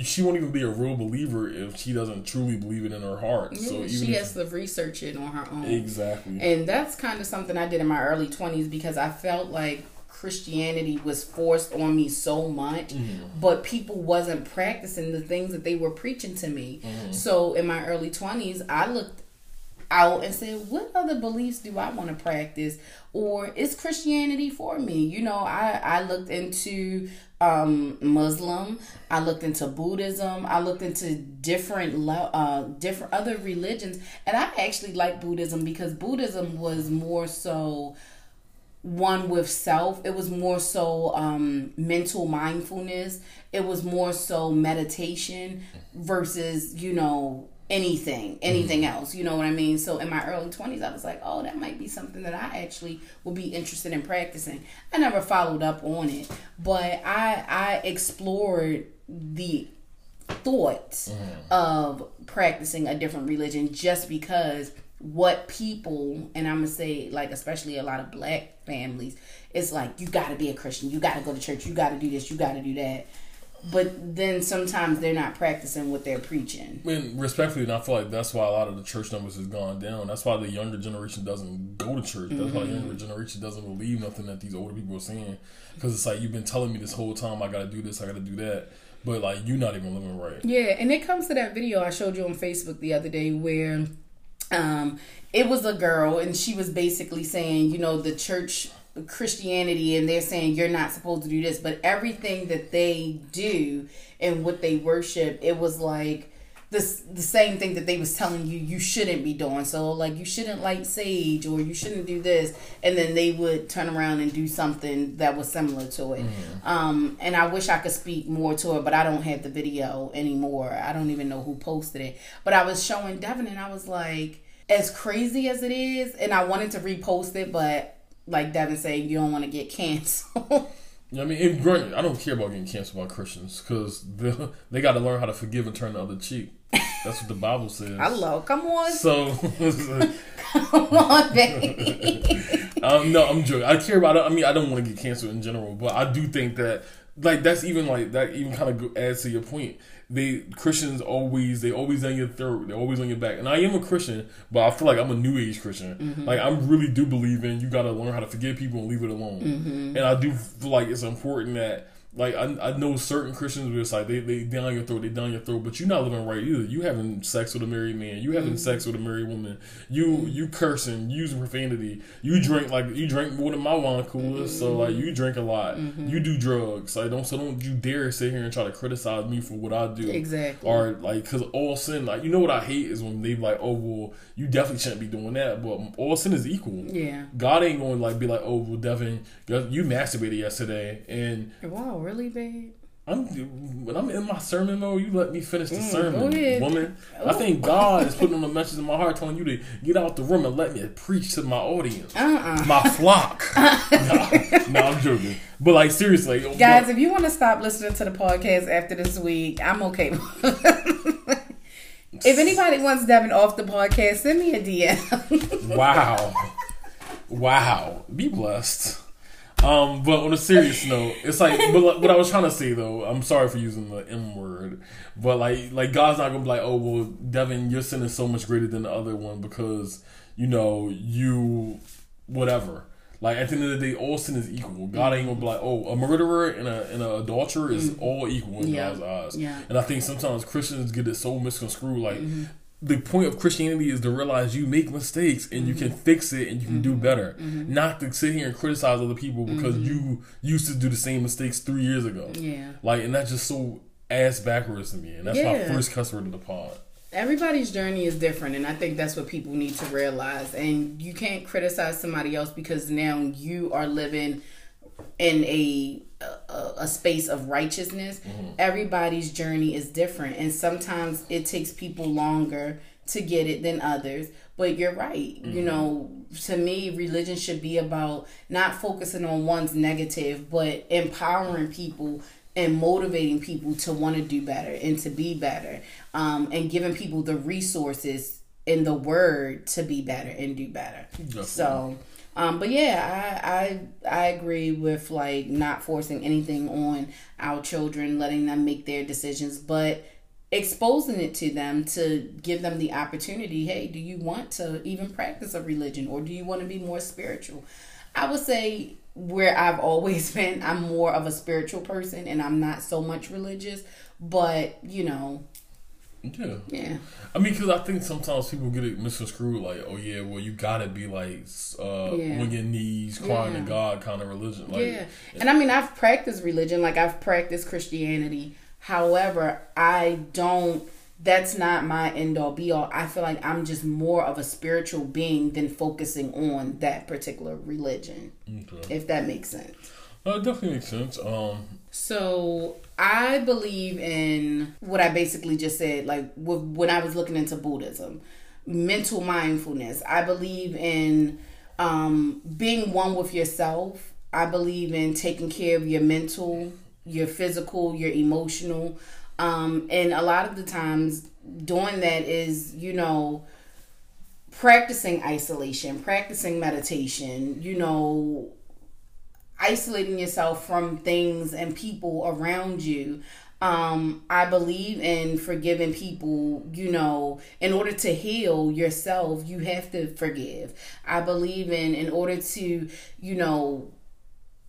She won't even be a real believer if she doesn't truly believe it in her heart. so Yeah, even she if- has to research it on her own. exactly. And that's kind of something I did in my early 20s because I felt like Christianity was forced on me so much, Mm-hmm. but people wasn't practicing the things that they were preaching to me. Mm-hmm. So in my early 20s, I looked out and said, what other beliefs do I want to practice? Or is Christianity for me? You know, I, I looked into um, Muslim, I looked into Buddhism, I looked into different uh, different other religions, and I actually like Buddhism because Buddhism was more so one with self. It was more so um, mental mindfulness. It was more so meditation versus, you know, anything, mm-hmm. anything else. You know what I mean? So in my early 20s, I was like, oh, that might be something that I actually would be interested in practicing. I never followed up on it, but I, I explored the thoughts mm. of practicing a different religion just because what people and I'm gonna say like especially a lot of black families it's like you gotta be a Christian you gotta go to church you gotta do this you gotta do that but then sometimes they're not practicing what they're preaching. I mean, respectfully, and I feel like that's why a lot of the church numbers has gone down. That's why the younger generation doesn't go to church. That's why the younger generation doesn't believe nothing that these older people are saying. Because it's like you've been telling me this whole time, I got to do this, I got to do that, but like you're not even living right. Yeah, and it comes to that video I showed you on Facebook the other day where um, it was a girl and she was basically saying, you know, the church Christianity and they're saying you're not supposed to do this, but everything that they do and what they worship, it was like the the same thing that they was telling you you shouldn't be doing. So like you shouldn't light sage or you shouldn't do this, and then they would turn around and do something that was similar to it. Mm-hmm. Um, and I wish I could speak more to it, but I don't have the video anymore. I don't even know who posted it. But I was showing Devin, and I was like, as crazy as it is, and I wanted to repost it, but like Devin said, you don't want to get canceled. I mean, granted, I don't care about getting canceled by Christians because they, they got to learn how to forgive and turn the other cheek. That's what the Bible says. Hello, come on. So, come on, baby. um, no, I'm joking. I care about it. I mean, I don't want to get canceled in general, but I do think that, like, that's even like that. Even kind of adds to your point they Christians always they always on your throat, they're always on your back. And I am a Christian, but I feel like I'm a new age Christian. Mm-hmm. Like I really do believe in you got to learn how to forgive people and leave it alone. Mm-hmm. And I do feel like it's important that like I, I know certain Christians it's like they they down your throat, they down your throat, but you're not living right either. You having sex with a married man, you having mm-hmm. sex with a married woman, you you cursing, using profanity, you drink like you drink more than my wine coolers, mm-hmm. so like you drink a lot, mm-hmm. you do drugs. Like don't so don't you dare sit here and try to criticize me for what I do exactly or like because all sin like you know what I hate is when they like oh well you definitely shouldn't be doing that, but all sin is equal. Yeah, God ain't going to like be like oh well Devin you masturbated yesterday and wow really, babe? I'm when I'm in my sermon mode, you let me finish the mm, sermon, woman. I think God is putting on a message in my heart, telling you to get out the room and let me preach to my audience, uh-uh. my flock. nah, nah, I'm joking, but like seriously, guys, if you want to stop listening to the podcast after this week, I'm okay. if anybody wants Devin off the podcast, send me a DM. wow, wow, be blessed. Um, but on a serious note, it's like, but what I was trying to say though, I'm sorry for using the M word, but like, like God's not gonna be like, oh well, Devin, your sin is so much greater than the other one because you know you whatever. Like at the end of the day, all sin is equal. God ain't gonna be like, oh, a murderer and a and a adulterer is mm-hmm. all equal in yeah. God's eyes. Yeah. And I think sometimes Christians get it so misconstrued. Like mm-hmm the point of Christianity is to realize you make mistakes and mm-hmm. you can mm-hmm. fix it and you can mm-hmm. do better. Mm-hmm. Not to sit here and criticize other people because mm-hmm. you used to do the same mistakes three years ago. Yeah. Like, and that's just so ass backwards to me. And that's yeah. my first cuss word of the pod. Everybody's journey is different, and I think that's what people need to realize. And you can't criticize somebody else because now you are living in a a, a space of righteousness, mm-hmm. everybody's journey is different. And sometimes it takes people longer to get it than others. But you're right. Mm-hmm. You know, to me, religion should be about not focusing on one's negative, but empowering people and motivating people to want to do better and to be better um, and giving people the resources in the word to be better and do better. Definitely. So um, but yeah, I, I I agree with like not forcing anything on our children, letting them make their decisions, but exposing it to them to give them the opportunity. Hey, do you want to even practice a religion, or do you want to be more spiritual? I would say where I've always been, I'm more of a spiritual person, and I'm not so much religious. But you know, yeah. Yeah. I mean, because I think sometimes people get it misconstrued, like, oh yeah, well you gotta be like uh, yeah. on your knees crying yeah. to God kind of religion. Like, yeah. And I mean, I've practiced religion, like I've practiced Christianity. However, I don't. That's not my end all be all. I feel like I'm just more of a spiritual being than focusing on that particular religion. Okay. If that makes sense. Uh, it definitely makes sense. Um, so I believe in what I basically just said, like when I was looking into Buddhism, mental mindfulness. I believe in um, being one with yourself. I believe in taking care of your mental, your physical, your emotional. Um, and a lot of the times, doing that is, you know, practicing isolation, practicing meditation, you know, isolating yourself from things and people around you Um, I believe in forgiving people, you know, in order to heal yourself, you have to forgive. I believe in in order to, you know,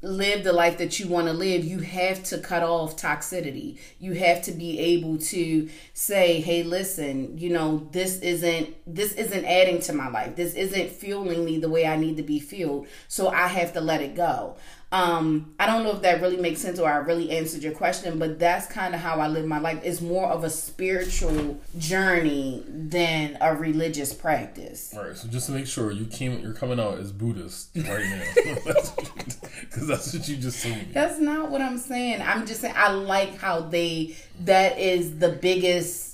live the life that you want to live, you have to cut off toxicity. You have to be able to say, "Hey, listen, you know, this isn't this isn't adding to my life. This isn't fueling me the way I need to be fueled. So I have to let it go." Um, I don't know if that really makes sense or I really answered your question, but that's kind of how I live my life. It's more of a spiritual journey than a religious practice. All right. So just to make sure, you came, you're coming out as Buddhist right now, because that's what you just told me. That's not what I'm saying. I'm just saying I like how they. That is the biggest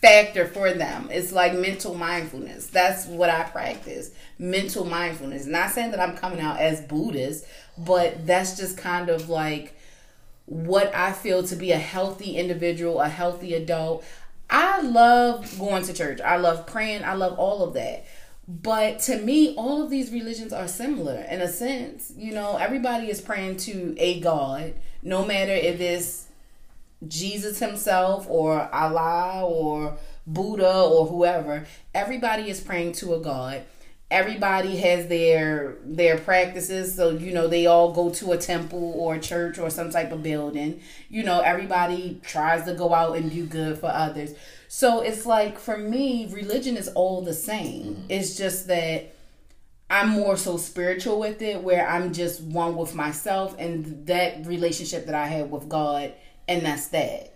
factor for them. It's like mental mindfulness. That's what I practice. Mental mindfulness. Not saying that I'm coming out as Buddhist, but that's just kind of like what I feel to be a healthy individual, a healthy adult. I love going to church. I love praying. I love all of that. But to me, all of these religions are similar in a sense. You know, everybody is praying to a God, no matter if it's Jesus himself or Allah or Buddha or whoever. Everybody is praying to a God everybody has their their practices. So you know they all go to a temple or a church or some type of building. You know everybody tries to go out and do good for others. So it's like for me religion is all the same. Mm-hmm. it's just that i'm more so spiritual with it where i'm just one with myself and that relationship that i have with god and that's that.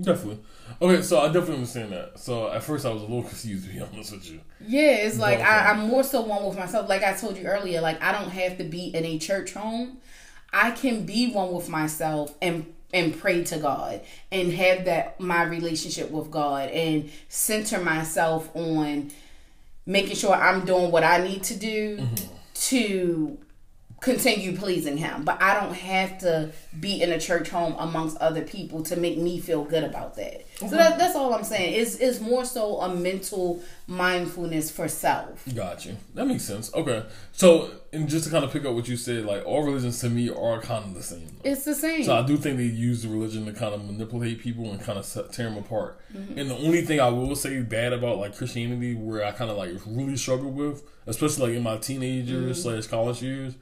Definitely Okay, so I definitely understand that. So at first I was a little confused to be honest with you. Yeah, it's like I, I'm more so one with myself. Like I told you earlier, like I don't have to be in a church home. I can be one with myself and and pray to God and have that my relationship with God and center myself on making sure I'm doing what I need to do mm-hmm. to continue pleasing him. But I don't have to be in a church home amongst other people to make me feel good about that. So that, that's all I'm saying. Is is more so a mental mindfulness for self. Got you. That makes sense. Okay. So and just to kind of pick up what you said, like all religions to me are kind of the same. It's the same. So I do think they use the religion to kind of manipulate people and kind of tear them apart. Mm-hmm. And the only thing I will say bad about like Christianity, where I kind of like really struggle with, especially like in my teenager mm-hmm. slash college years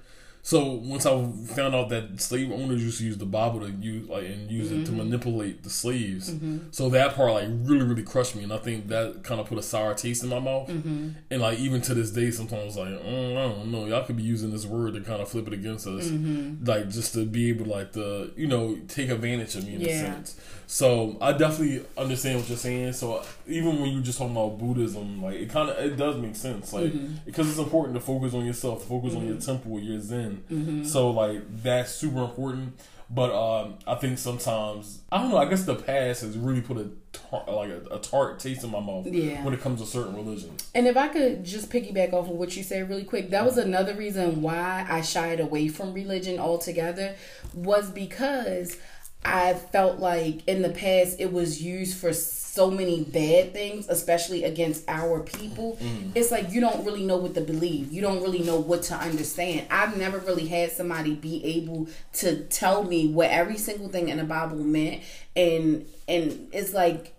so once I found out that slave owners used to use the Bible to use like and use mm-hmm. it to mm-hmm. manipulate the slaves, mm-hmm. so that part like really really crushed me, and I think that kind of put a sour taste in my mouth. Mm-hmm. And like even to this day, sometimes like mm, I don't know, y'all could be using this word to kind of flip it against us, mm-hmm. like just to be able to like the you know take advantage of me in yeah. a sense. So I definitely understand what you're saying. So even when you just talking about Buddhism, like it kind of it does make sense, like mm-hmm. because it's important to focus on yourself, focus on your temple, your Zen. Mm-hmm. So like that's super important. But um, I think sometimes I don't know. I guess the past has really put a tar- like a, a, tart taste in my mouth yeah. when it comes to certain religions. And if I could just piggyback off of what you said really quick, that was another reason why I shied away from religion altogether was because I felt like in the past it was used for so many bad things, especially against our people. Mm. It's like you don't really know what to believe. You don't really know what to understand. I've never really had somebody be able to tell me what every single thing in the Bible meant and and it's like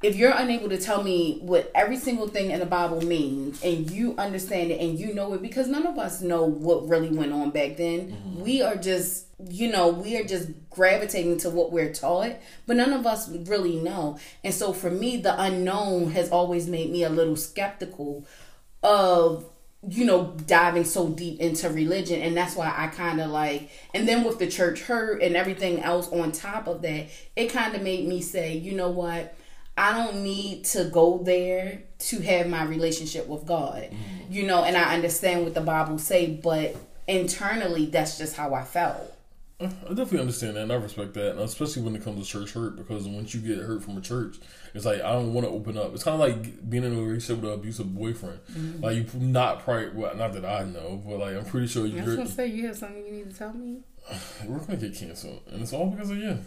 if you're unable to tell me what every single thing in the Bible means and you understand it and you know it because none of us know what really went on back then. Mm-hmm. We are just you know, we are just gravitating to what we're taught, but none of us really know. And so for me, the unknown has always made me a little skeptical of you know diving so deep into religion and that's why i kind of like and then with the church hurt and everything else on top of that it kind of made me say you know what I don't need to go there to have my relationship with God. Mm-hmm. You know, and I understand what the Bible say, but internally that's just how I felt. I definitely understand that and I respect that, and especially when it comes to church hurt, because once you get hurt from a church, it's like I don't want to open up. It's kind of like being in a relationship with an abusive boyfriend. Mm-hmm. Like you not probably well, not that I know, but like I'm pretty sure you. I was gonna say you have something you need to tell me. We're gonna get canceled, and it's all because of you.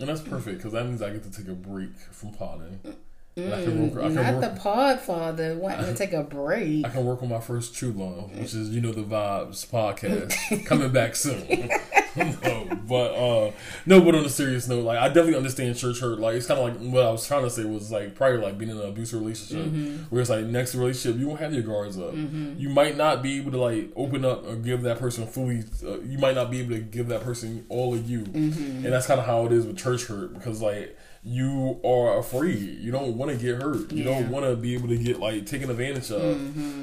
And that's perfect because that means I get to take a break from potting. And I can work, I can Not work, the pod father wanting to take a break. I can work on my first True Love, which is you know the vibes podcast coming back soon. no, but uh no, but on a serious note, like I definitely understand church hurt. Like it's kind of like what I was trying to say was like probably like being in an abusive relationship, where it's like next relationship you won't have your guards up. You might not be able to like open up or give that person fully. Uh, you might not be able to give that person all of you, and that's kind of how it is with church hurt because like you are afraid. You don't want to get hurt. You don't want to be able to get like taken advantage of.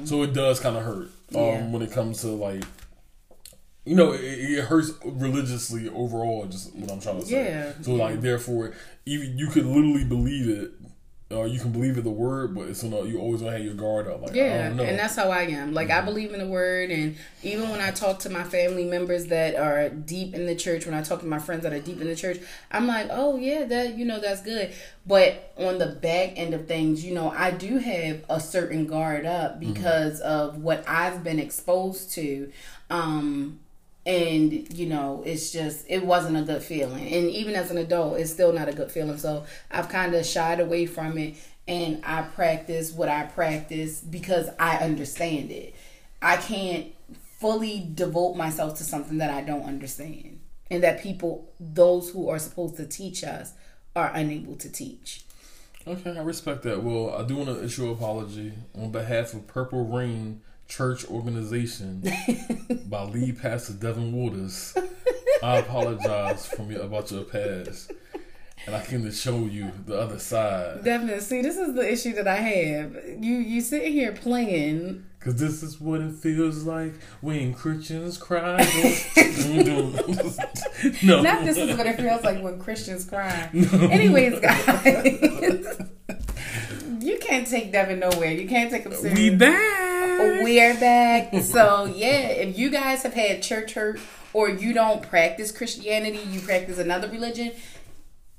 So it does kind of hurt um, Yeah. when it comes to like. You know, it, it hurts religiously overall. Just what I'm trying to say. Yeah. So like, therefore, even you could literally believe it, or you can believe in the word, but it's gonna you always gonna have your guard up. Like, I Yeah, and that's how I am. Like Mm-hmm. I believe in the word, and even when I talk to my family members that are deep in the church, when I talk to my friends that are deep in the church, I'm like, oh yeah, that you know that's good. But on the back end of things, you know, I do have a certain guard up Mm-hmm. because of what I've been exposed to. Um, and you know it's just it wasn't a good feeling. And even as an adult it's still not a good feeling. So i've kind of shied away from it and i practice what i practice because i understand it. I can't fully devote myself to something that i don't understand and that people those who are supposed to teach us are unable to teach. Okay, I respect that. Well, I do want to issue an apology on behalf of Purple Rain Church Organization by lead pastor Devin Waters. I apologize from your, about your past, and I came to show you the other side. Definitely. See, this is the issue that I have. You you sitting here playing. Cause this is what it feels like when Christians cry. no, Not this is what it feels like when Christians cry. No. Anyways, guys, you can't take Devin nowhere. You can't take him serious. we back. We're back. So yeah, if you guys have had church hurt or you don't practice Christianity, you practice another religion.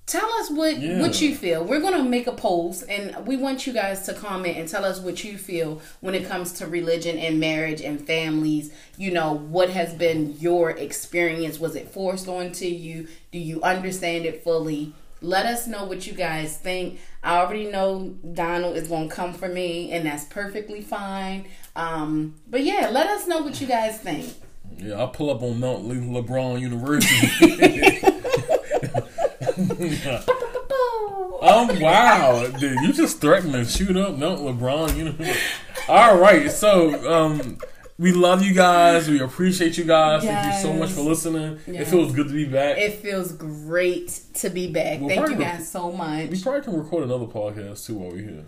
Tell us what Yeah. what you feel. We're gonna make a post, and we want you guys to comment and tell us what you feel when it comes to religion and marriage and families. You know, what has been your experience? Was it forced onto you? Do you understand it fully? Let us know what you guys think. I already know Donald is gonna come for me, and that's perfectly fine. Um, but yeah, let us know what you guys think. Yeah, I'll pull up on Mount Le- LeBron University. Oh wow, dude! You just threatened to shoot up Mount LeBron. You know. All right, so um, we love you guys. We appreciate you guys. Thank you so much for listening. It feels good to be back. It feels great to be back. Well, Thank you guys so much. we probably can record another podcast too while we're here.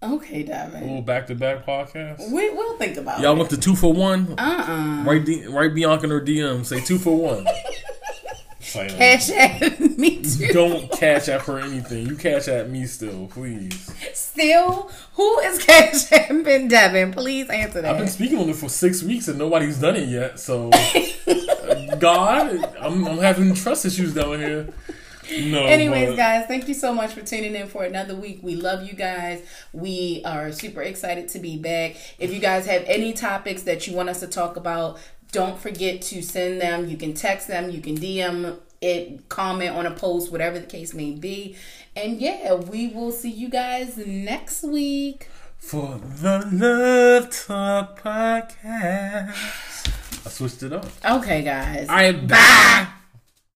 Okay, A Devin. little back to back podcast. We, we'll think about it. Y'all it. want the two for one? Uh-uh. Right, D- right, Bianca in her DM. Say two for one. Cash App me too. Don't Cash App for anything. You Cash App me still, please. Still, who is Cash at Ben Devin? Please answer that. I've been speaking on it for six weeks and nobody's done it yet. So, uh, God, I'm, I'm having trust issues down here. No. Anyways, but- guys, thank you so much for tuning in for another week. We love you guys. We are super excited to be back. If you guys have any topics that you want us to talk about, don't forget to send them. You can text them, you can DM it, comment on a post, whatever the case may be. And yeah, we will see you guys next week. For the Love Talk podcast. I switched it up. Okay, guys. All right, bye.